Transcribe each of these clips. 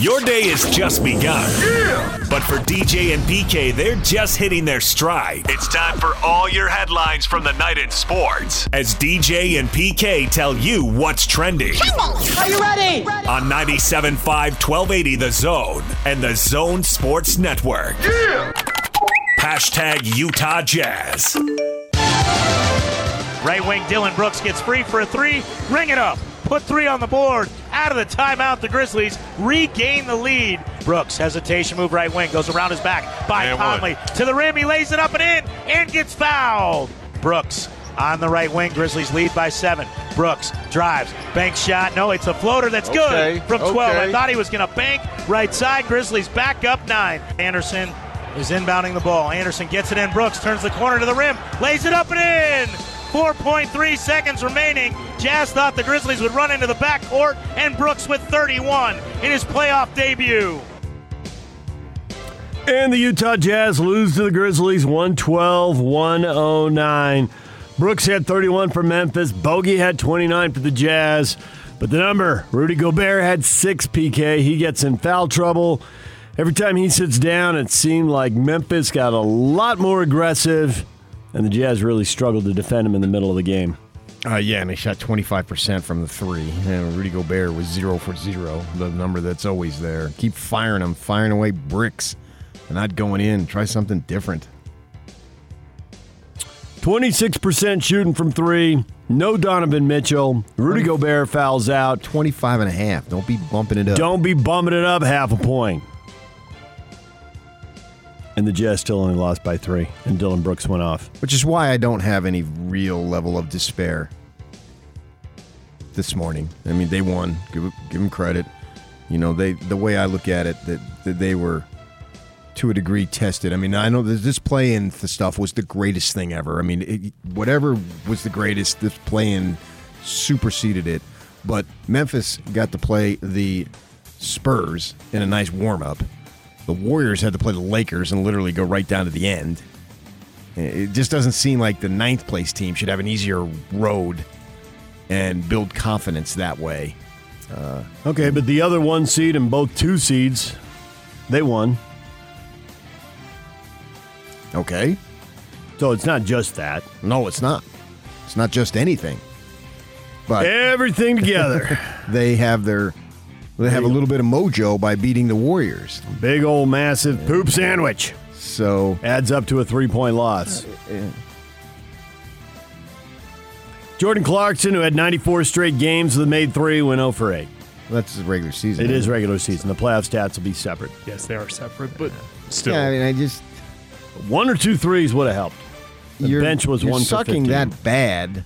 Your day has just begun. Yeah! But for DJ and PK, they're just hitting their stride. It's time for all your headlines from the night in sports as DJ and PK tell you what's trending. Are you ready? On 97.5 1280 The Zone and The Zone Sports Network. Yeah! Hashtag Utah Jazz. Right wing Dillon Brooks gets free for a three. Ring it up. Put three on the board. Out of the timeout, the Grizzlies regain the lead. Brooks, hesitation move right wing, goes around his back by And Conley. To the rim, he lays it up and in and gets fouled. Brooks on the right wing. Grizzlies lead by seven. Brooks drives, bank shot. No, it's a floater that's Okay, good from 12. I thought he was going to bank right side. Grizzlies back up nine. Anderson is inbounding the ball. Anderson gets it in. Brooks turns the corner to the rim, lays it up and in. 4.3 seconds remaining. Jazz thought the Grizzlies would run into the backcourt, and Brooks with 31 in his playoff debut. And the Utah Jazz lose to the Grizzlies 112 109. Brooks had 31 for Memphis. Bogey had 29 for the Jazz. But the number, Rudy Gobert had six PK. He gets in foul trouble. Every time he sits down, it seemed like Memphis got a lot more aggressive, and the Jazz really struggled to defend him in the middle of the game. Uh, yeah, and they shot 25% from the three. And Rudy Gobert was zero for zero, the number that's always there. Keep firing them, firing away bricks, and not going in. Try something different. 26% shooting from three. No Donovan Mitchell. Rudy Gobert fouls out. 25 and a half. Don't be bumping it up. Don't be bumping it up half a point. And the Jazz still only lost by three, and Dillon Brooks went off. Which is why I don't have any real level of despair this morning. I mean, they won. Give give them credit. You know, they the way I look at it, that, that they were to a degree tested. I mean, I know this play-in stuff was the greatest thing ever. I mean, it, whatever was the greatest, this play-in superseded it. But Memphis got to play the Spurs in a nice warm-up. The Warriors had to play the Lakers and literally go right down to the end. It just doesn't seem like the ninth place team should have an easier road and build confidence that way. Uh, okay, but the other one seed and both two seeds, they won. Okay? So it's not just that. No, it's not. It's not just anything. But Everything together. they have their they have a little bit of mojo by beating the Warriors. Big old massive poop sandwich. So Adds up to a three point loss. Uh, Jordan Clarkson, who had 94 straight games with a made three, went 0 for 8. that's the regular season. It is regular season. The playoff stats will be separate. Yes, they are separate, but still. Yeah, I mean, I just One or two threes would have helped. The you're, bench was you're one sucking 15. that bad.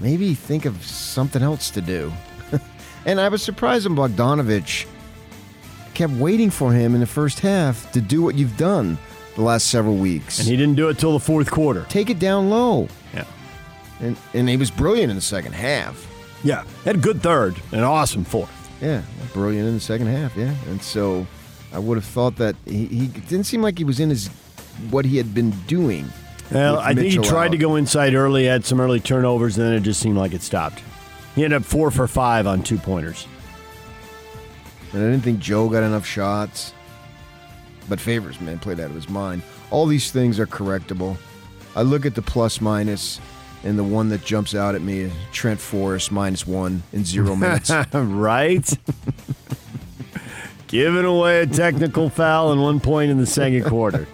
Maybe think of something else to do. And I was surprised when Bogdanovic kept waiting for him in the first half to do what you've done the last several weeks. And he didn't do it till the fourth quarter. take it down low. Yeah. And and he was brilliant in the second half. Yeah. Had a good third, an awesome fourth. Yeah, brilliant in the second half. Yeah, and so I would have thought that he, he didn't seem like he was in his what he had been doing. Well, I think he tried out. to go inside early, had some early turnovers, and then it just seemed like it stopped. He ended up four for five on two pointers. And I didn't think Joe got enough shots. But Favors, man, played out of his mind. All these things are correctable. I look at the plus minus, and the one that jumps out at me is Trent Forrest minus one in zero minutes. right? Giving away a technical foul and one point in the second quarter.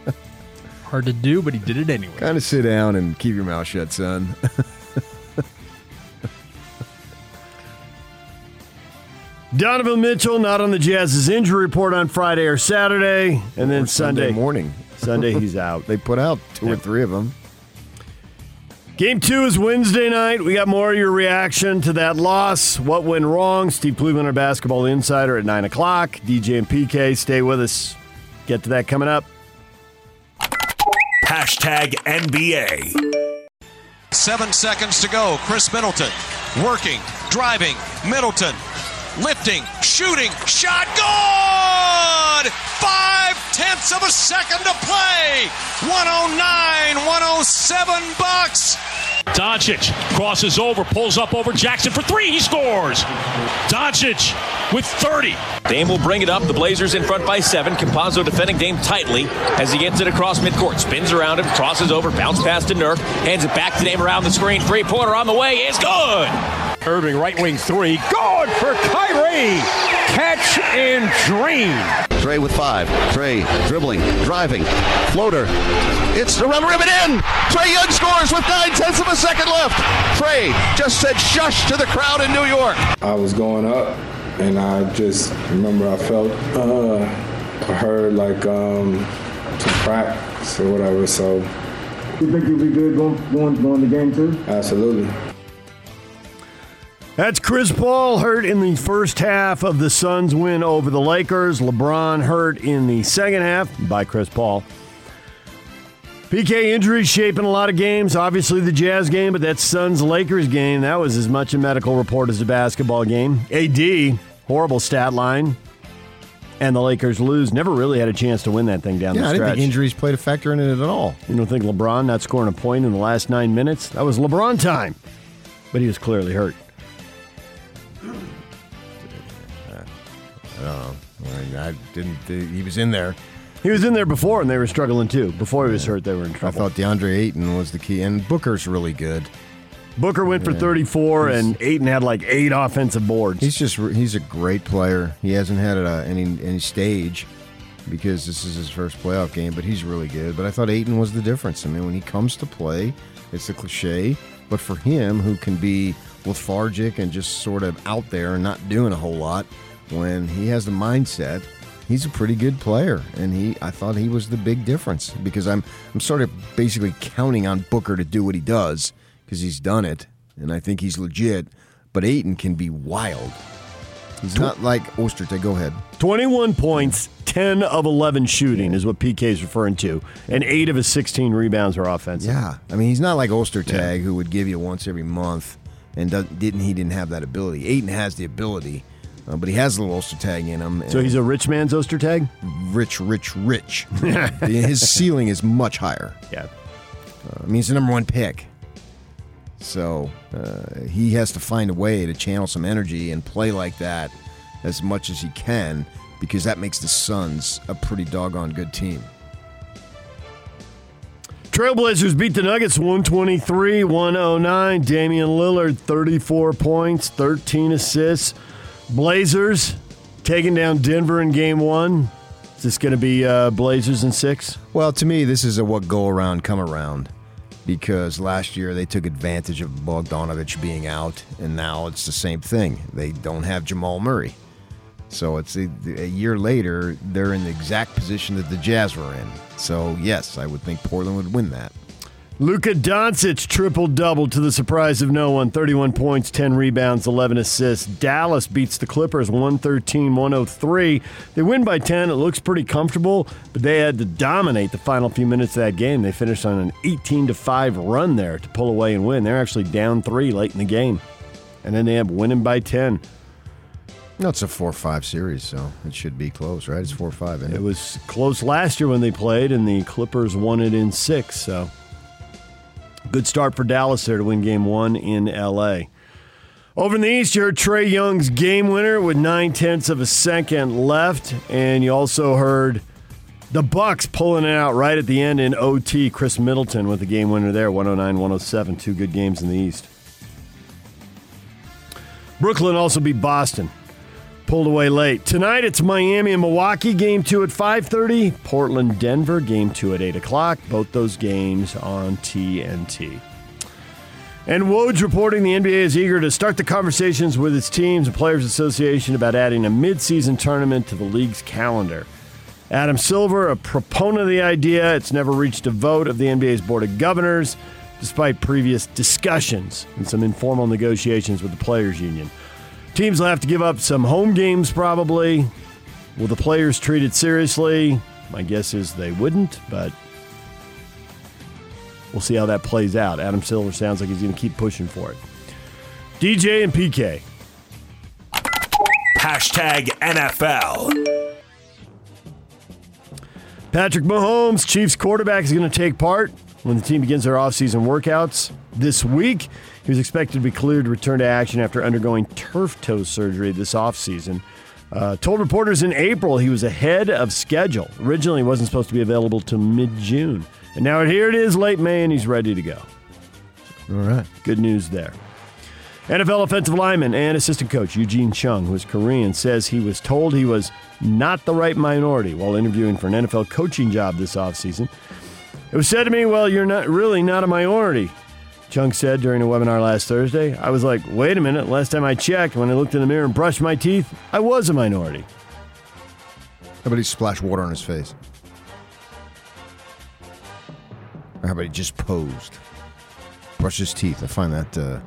Hard to do, but he did it anyway. kind of sit down and keep your mouth shut, son. Donovan Mitchell not on the Jazz's injury report on Friday or Saturday, and then Or Sunday. morning. Sunday he's out. They put out two or three of them. Game two is Wednesday night. We got more of your reaction to that loss. What went wrong? Steve Cleveland, our basketball insider, at 9 o'clock. DJ and PK, stay with us. Get to that coming up. Hashtag NBA. Seven seconds to go. Khris Middleton working, driving. Middleton lifting, shooting, shot, good! Five tenths of a second to play. 109, 107 bucks. Doncic crosses over, pulls up over Jackson for three. He scores. Doncic with 30. Dame will bring it up. The Blazers in front by seven. Campazzo defending Dame tightly as he gets it across midcourt. Spins around him, crosses over, bounce pass to Nurk, hands it back to Dame around the screen. Three pointer on the way is good. Irving, right wing three. Good for Kyrie. Catch and drain. Trae with five. Trae dribbling, driving, floater. It's around the rim and in. Trae Young scores with nine tenths of a second left. Trae just said shush to the crowd in New York. I was going up, and I just remember I felt, uh, I heard like um, some cracks or whatever. So. You think you'll be good going going going the game too? Absolutely. That's Chris Paul hurt in the first half of the Suns' win over the Lakers. LeBron hurt in the second half by Chris Paul. PK injuries shaping a lot of games. Obviously, the Jazz game, but that Suns Lakers game, that was as much a medical report as a basketball game. AD, horrible stat line. And the Lakers lose. Never really had a chance to win that thing down yeah, the I stretch. didn't think injuries played a factor in it at all. You don't think LeBron not scoring a point in the last nine minutes? That was LeBron time. But he was clearly hurt. Know. I, didn't. He was in there. He was in there before, and they were struggling too. Before he was hurt, they were in trouble. I thought DeAndre Ayton was the key, and Booker's really good. Booker went for Yeah. 34, He's- and Ayton had like eight offensive boards. He's just he's a great player. He hasn't had a, any any stage because this is his first playoff game, but he's really good. But I thought Ayton was the difference. I mean, when he comes to play, it's a cliche, but for him, who can be lethargic and just sort of out there and not doing a whole lot, when he has the mindset, he's a pretty good player. And he, I thought he was the big difference because I'm I'm sort of basically counting on Booker to do what he does because he's done it, and I think he's legit. But Ayton can be wild. He's not like Ostertag. Go ahead. 21 points, 10 of 11 shooting is what PK is referring to, and eight of his 16 rebounds are offensive. Yeah, I mean he's not like Ostertag who would give you once every month, and didn't he didn't have that ability. Ayton has the ability, uh, but he has a little Ostertag in him. So he's a rich man's Ostertag? rich, rich, rich. His ceiling is much higher. Yeah. Uh, I mean he's the number one pick. So uh, he has to find a way to channel some energy and play like that as much as he can because that makes the Suns a pretty doggone good team. Trailblazers beat the Nuggets 123 109. Damian Lillard, 34 points, 13 assists. Blazers taking down Denver in game one. Is this going to be uh, Blazers in six? Well, to me, this is a what go around, come around. Because last year they took advantage of Bogdanovic being out, and now it's the same thing. They don't have Jamal Murray. So it's a, a year later, they're in the exact position that the Jazz were in. So, yes, I would think Portland would win that. Luka Doncic triple double to the surprise of no one 31 points, 10 rebounds, 11 assists. Dallas beats the Clippers 113 103. They win by 10. It looks pretty comfortable, but they had to dominate the final few minutes of that game. They finished on an 18 to 5 run there to pull away and win. They're actually down three late in the game, and then they end up winning by 10. No, it's a 4 5 series, so it should be close, right? It's 4 5. It was close last year when they played, and the Clippers won it in six. So good start for Dallas there to win game one in LA. Over in the East, you heard Trae Young's game winner with nine tenths of a second left, and you also heard the Bucks pulling it out right at the end in OT. Khris Middleton with the game winner there, 109-107. Two good games in the East. Brooklyn also beat Boston pulled away late. Tonight it's Miami and Milwaukee, game two at 5.30. Portland, Denver, game two at 8 o'clock. Both those games on TNT. And Woj reporting the NBA is eager to start the conversations with its teams and Players Association about adding a midseason tournament to the league's calendar. Adam Silver, a proponent of the idea, it's never reached a vote of the NBA's Board of Governors, despite previous discussions and some informal negotiations with the Players Union. Teams will have to give up some home games probably. Will the players treat it seriously? My guess is they wouldn't, but we'll see how that plays out. Adam Silver sounds like he's going to keep pushing for it. DJ and PK. Hashtag NFL. Patrick Mahomes, Chiefs quarterback, is going to take part when the team begins their offseason workouts. this week. He was expected to be cleared to return to action after undergoing turf toe surgery this offseason. Uh, told reporters in April he was ahead of schedule. Originally, he wasn't supposed to be available till mid June. And now here it is, late May, and he's ready to go. All right. Good news there. NFL offensive lineman and assistant coach Eugene Chung, who is Korean, says he was told he was not the right minority while interviewing for an NFL coaching job this offseason. It was said to me, Well, you're not really not a minority. Chung said during a webinar last Thursday. I was like, Wait a minute. Last time I checked, when I looked in the mirror and brushed my teeth, I was a minority. How about he splashed water on his face? Or how about he just posed? Brush his teeth. I find that uh,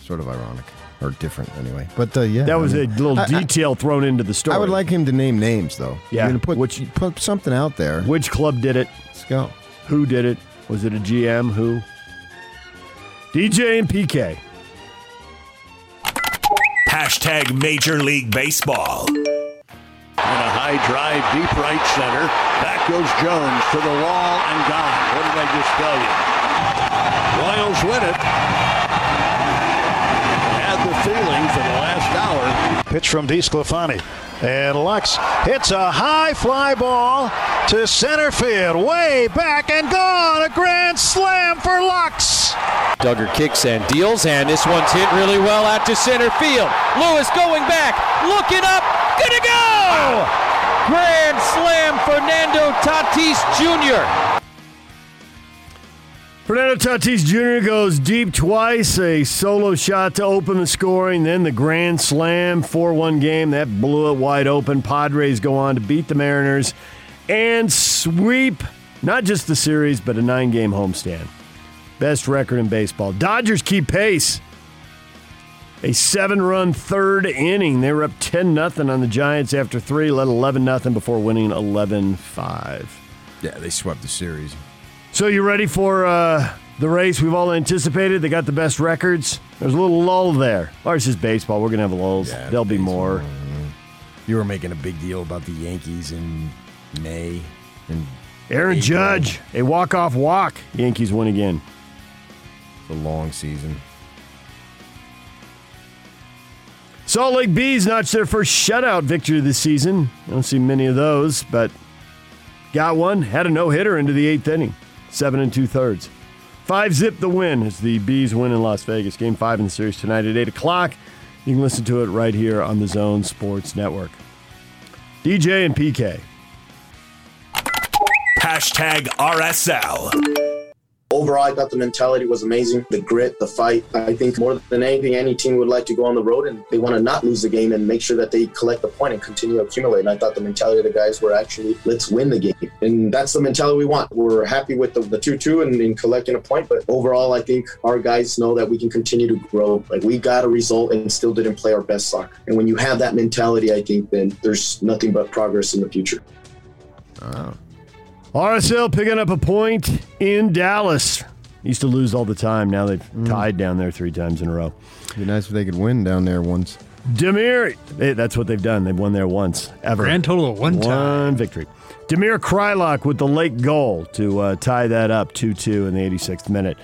sort of ironic. Or different, anyway. But uh, yeah. That I was mean, a little I- I- detail thrown into the story. I would like him to name names, though. Yeah. You're gonna put, which, put something out there. Which club did it? Let's go. Who did it? Was it a GM? Who? DJ and PK. Hashtag Major League Baseball. And a high drive, deep right center. Back goes Jones to the wall and gone. What did I just tell you? Royals win it. Had the feeling for the last hour. Pitch from DeSclafani. And Lux hits a high fly ball to center field, way back and gone. A grand slam for Lux. Dugger kicks and deals, and this one's hit really well out to center field. Lewis going back, looking up, gonna go! Grand slam, Fernando Tatis Jr. Fernando Tatis Jr. goes deep twice, a solo shot to open the scoring, then the grand slam 4 1 game. That blew it wide open. Padres go on to beat the Mariners and sweep not just the series, but a nine game homestand. Best record in baseball. Dodgers keep pace. A seven run third inning. They were up 10 0 on the Giants after three, led 11 0 before winning 11 5. Yeah, they swept the series. So you ready for uh, the race we've all anticipated? They got the best records. There's a little lull there. Ours is baseball. We're gonna have lulls. Yeah, There'll be more. You were making a big deal about the Yankees in May. And Aaron April. Judge, a walk-off walk. Yankees win again. The long season. Salt Lake Bees notched their first shutout victory this season. I don't see many of those, but got one. Had a no-hitter into the eighth inning. Seven and two thirds. Five zip the win as the Bees win in Las Vegas. Game five in the series tonight at eight o'clock. You can listen to it right here on the Zone Sports Network. DJ and PK. Hashtag RSL. Overall, I thought the mentality was amazing. The grit, the fight. I think more than anything, any team would like to go on the road and they want to not lose the game and make sure that they collect the point and continue to accumulate. And I thought the mentality of the guys were actually, let's win the game. And that's the mentality we want. We're happy with the, the 2 2 and, and collecting a point. But overall, I think our guys know that we can continue to grow. Like we got a result and still didn't play our best soccer. And when you have that mentality, I think then there's nothing but progress in the future. RSL picking up a point in Dallas. Used to lose all the time. Now they've tied down there three times in a row. Be nice if they could win down there once. Damir, that's what they've done. They've won there once ever. Grand total of one time. One victory. Damir Kreilach with the late goal to uh, tie that up 2-2 in the 86th minute.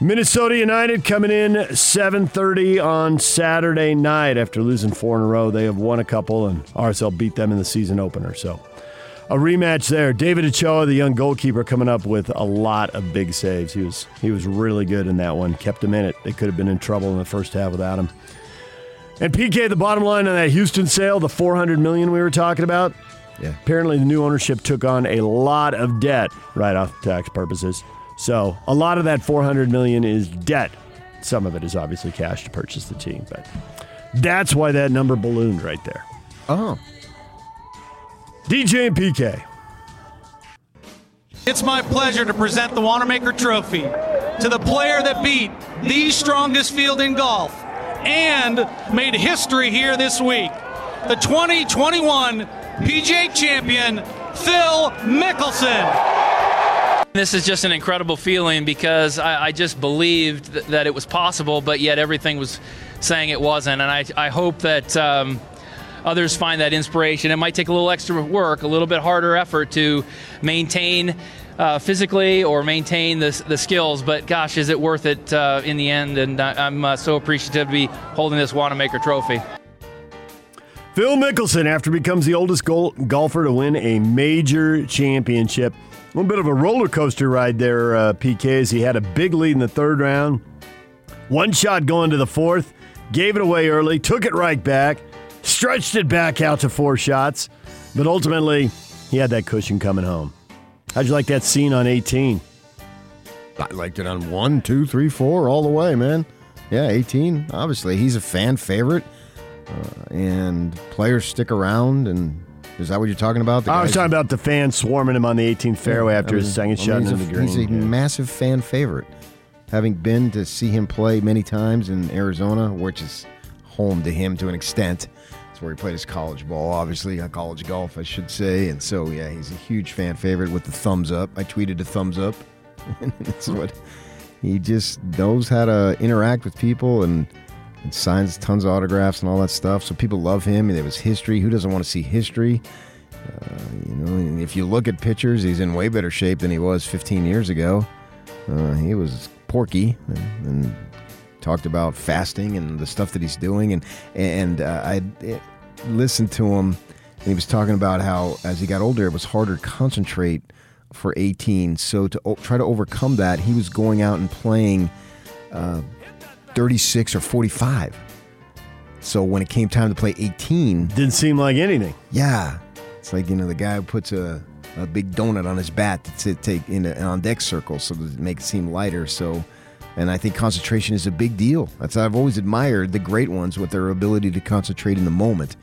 Minnesota United coming in 7:30 on Saturday night after losing four in a row. They have won a couple, and RSL beat them in the season opener. So a rematch there. David Ochoa, the young goalkeeper, coming up with a lot of big saves. He was he was really good in that one. Kept them in it. They could have been in trouble in the first half without him. And PK, the bottom line on that Houston sale, the 400 million we were talking about. Yeah. Apparently, the new ownership took on a lot of debt right off tax purposes. So a lot of that 400 million is debt. Some of it is obviously cash to purchase the team, but that's why that number ballooned right there. Oh. DJ and PK. It's my pleasure to present the Wanamaker Trophy to the player that beat the strongest field in golf and made history here this week. The 2021 PGA champion, Phil Mickelson. This is just an incredible feeling because I, I just believed th- that it was possible, but yet everything was saying it wasn't. And I, I hope that um, others find that inspiration. It might take a little extra work, a little bit harder effort to maintain uh, physically or maintain the, the skills. But gosh, is it worth it uh, in the end? And I, I'm uh, so appreciative to be holding this Wanamaker trophy. Phil Mickelson, after becomes the oldest gol- golfer to win a major championship. A little bit of a roller coaster ride there, uh, PK, as he had a big lead in the third round. One shot going to the fourth, gave it away early, took it right back, stretched it back out to four shots, but ultimately he had that cushion coming home. How'd you like that scene on 18? I liked it on one, two, three, four, all the way, man. Yeah, 18. Obviously, he's a fan favorite, uh, and players stick around. And is that what you're talking about? The I was talking about the fans swarming him on the 18th fairway Yeah, after I his second I shot mean, into the a- green. He's a Yeah. massive fan favorite. Having been to see him play many times in Arizona, which is home to him to an extent. It's where he played his college ball, obviously, college golf, I should say. And so, yeah, he's a huge fan favorite with the thumbs up. I tweeted a thumbs up. That's what he just knows how to interact with people and, and signs tons of autographs and all that stuff. So people love him. There was history. Who doesn't want to see history? Uh, you know, if you look at pictures, he's in way better shape than he was 15 years ago. Uh, he was porky and, and talked about fasting and the stuff that he's doing, and and uh, I listened to him, and he was talking about how as he got older, it was harder to concentrate for 18. So to o- try to overcome that, he was going out and playing uh, 36 or 45. So when it came time to play 18, didn't seem like anything. Yeah, it's like you know the guy who puts a, a big donut on his bat to take in a, on deck circle so to make it seem lighter. So, and I think concentration is a big deal. That's I've always admired the great ones with their ability to concentrate in the moment,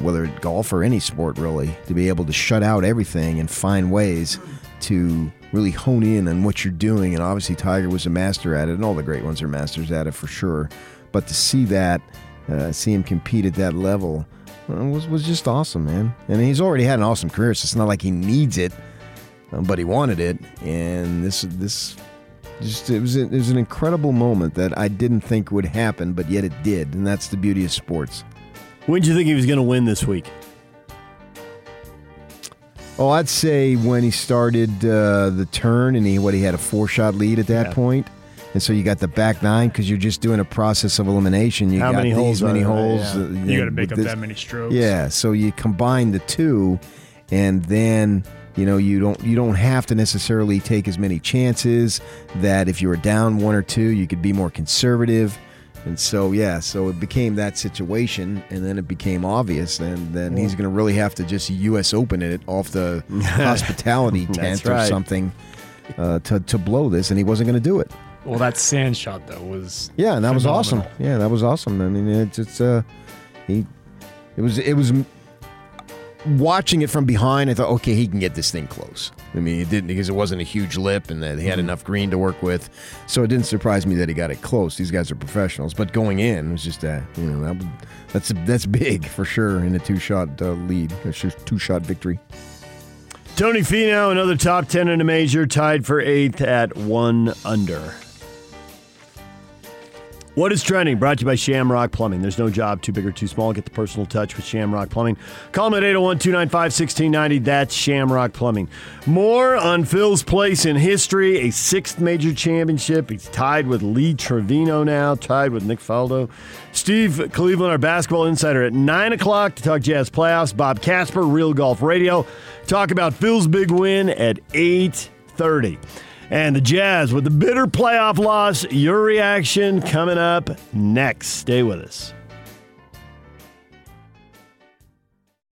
whether it's golf or any sport really, to be able to shut out everything and find ways to really hone in on what you're doing. And obviously, Tiger was a master at it, and all the great ones are masters at it for sure. But to see that, uh, see him compete at that level, uh, was was just awesome, man. And he's already had an awesome career, so it's not like he needs it, uh, but he wanted it. And this this just it was it was an incredible moment that I didn't think would happen, but yet it did, and that's the beauty of sports. When did you think he was going to win this week? Oh, I'd say when he started uh, the turn and he what he had a four shot lead at that Yeah. point. And so you got the back nine because you're just doing a process of elimination. You How got many these holes many there? holes. Yeah. uh, You gotta make up this- that many strokes. Yeah, so you combine the two, and then you know you don't you don't have to necessarily take as many chances. That if you were down one or two, you could be more conservative. And so yeah, so it became that situation, and then it became obvious, and then he's going to really have to just U.S. Open it off the hospitality That's tent or right. something uh, to to blow this, and he wasn't going to do it. Well, that sand shot though was Yeah, and that was awesome. Yeah, that was awesome. I mean, it's it's uh, he, it was it was watching it from behind. I thought, okay, he can get this thing close. I mean, it didn't because it wasn't a huge lip, and that he had enough green to work with. So it didn't surprise me that he got it close. These guys are professionals, but going in it was just uh, you know that that's that's big for sure in a two shot uh, lead, a two shot victory. Tony Finau, another top 10 in a major, tied for eighth at one under. What is trending? Brought to you by Shamrock Plumbing. There's no job too big or too small. Get the personal touch with Shamrock Plumbing. Call them at 801 295 1690. That's Shamrock Plumbing. More on Phil's place in history, a sixth major championship. He's tied with Lee Trevino now, tied with Nick Faldo. Steve Cleveland, our basketball insider, at 9 o'clock to talk Jazz playoffs. Bob Casper, Real Golf Radio. Talk about Phil's big win at 8.30. And the Jazz with the bitter playoff loss. Your reaction coming up next. Stay with us.